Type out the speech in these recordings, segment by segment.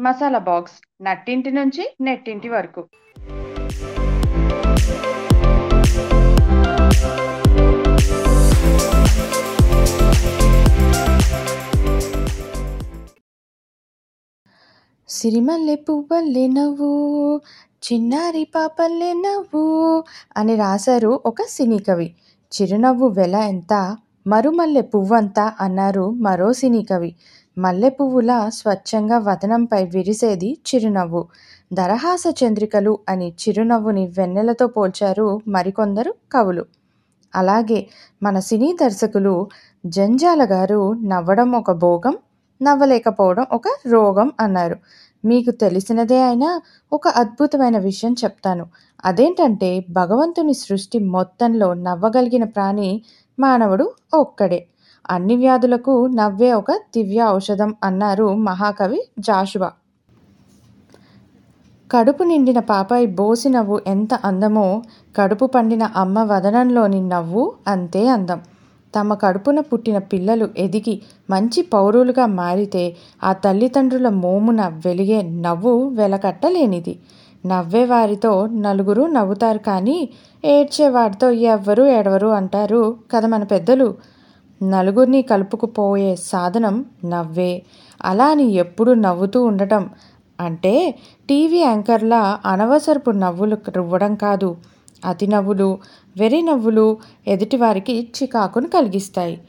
Masala box నట్టింటి నుంచి నెట్టింటి వరకు. సిరిమల్లె పువ్వల్లే నవ్వు చిన్నారి పాపల్లే నవ్వు అని రాశారు ఒక సినీ కవి. చిరునవ్వు వెల ఎంత మరుమల్లె పువ్వంతా అన్నారు మరో సినీ కవి. మల్లెపువ్వుల స్వచ్ఛంగా వదనంపై విరిసేది చిరునవ్వు. దరహాస చంద్రికలు అని చిరునవ్వుని వెన్నెలతో పోల్చారు మరికొందరు కవులు. అలాగే మన సినీ దర్శకులు జంజాల గారు నవ్వడం ఒక భోగం నవ్వలేకపోవడం ఒక రోగం అన్నారు. మీకు తెలిసినదే అయినా ఒక అద్భుతమైన విషయం చెప్తాను. అదేంటంటే భగవంతుని సృష్టి మొత్తంలో నవ్వగలిగిన ప్రాణి మానవుడు ఒక్కడే. అన్ని వ్యాధులకు నవ్వే ఒక దివ్య ఔషధం అన్నారు మహాకవి జాషువా. కడుపు నిండిన పాపాయి బోసి నవ్వు ఎంత అందమో కడుపు పండిన అమ్మ వదనంలోని నవ్వు అంతే అందం. తమ కడుపున పుట్టిన పిల్లలు ఎదిగి మంచి పౌరులుగా మారితే ఆ తల్లిదండ్రుల మోమున వెలిగే నవ్వు వెలకట్టలేనిది. నవ్వేవారితో నలుగురు నవ్వుతారు కానీ ఏడ్చేవాడితో ఎవ్వరు ఏడవరు అంటారు కదా మన పెద్దలు. నలుగురిని కలుపుకుపోయే సాధనం నవ్వే. అలా అని ఎప్పుడు నవ్వుతూ ఉండటం అంటే టీవీ యాంకర్ల అనవసరపు నవ్వులు రువ్వడం కాదు. అతి నవ్వులు వెరి నవ్వులు ఎదుటివారికి చికాకును కలిగిస్తాయి.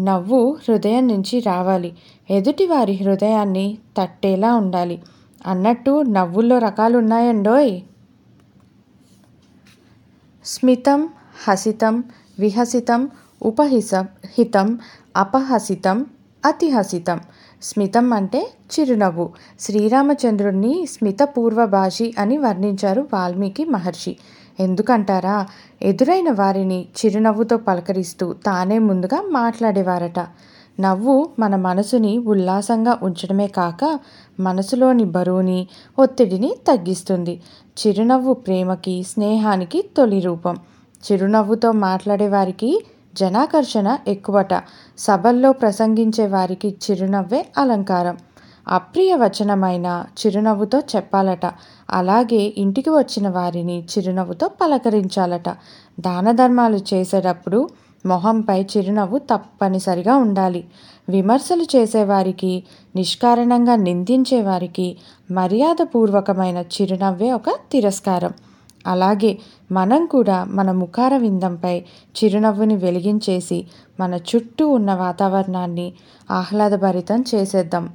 నవ్వు హృదయం నుంచి రావాలి. ఎదుటివారి హృదయాన్ని తట్టేలా ఉండాలి. అన్నట్టు నవ్వుల్లో రకాలు ఉన్నాయండోయ్ స్మితం హసితం విహసితం ఉపహిస హితం అపహసితం అతిహసితం. స్మితం అంటే చిరునవ్వు. శ్రీరామచంద్రుణ్ణి స్మితపూర్వభాషి అని వర్ణించారు వాల్మీకి మహర్షి. ఎందుకంటారా? ఎదురైన వారిని చిరునవ్వుతో పలకరిస్తూ తానే ముందుగా మాట్లాడేవారట. నవ్వు మన మనసుని ఉల్లాసంగా ఉంచడమే కాక మనసులోని బరువుని ఒత్తిడిని తగ్గిస్తుంది. చిరునవ్వు ప్రేమకి స్నేహానికి తొలి రూపం. చిరునవ్వుతో మాట్లాడేవారికి జనాకర్షణ ఎక్కువట. సభల్లో ప్రసంగించే వారికి చిరునవ్వే అలంకారం. అప్రియ వచనమైన చిరునవ్వుతో చెప్పాలట. అలాగే ఇంటికి వచ్చిన వారిని చిరునవ్వుతో పలకరించాలట. దాన ధర్మాలు చేసేటప్పుడు మొహంపై చిరునవ్వు తప్పనిసరిగా ఉండాలి. విమర్శలు చేసేవారికి నిష్కారణంగా నిందించేవారికి మర్యాదపూర్వకమైన చిరునవ్వే ఒక తిరస్కారం. అలాగే మనం కూడా మన ముఖార విందంపై చిరునవ్వుని వెలిగించేసి మన చుట్టూ ఉన్న వాతావరణాన్ని ఆహ్లాదభరితం చేసేద్దాం.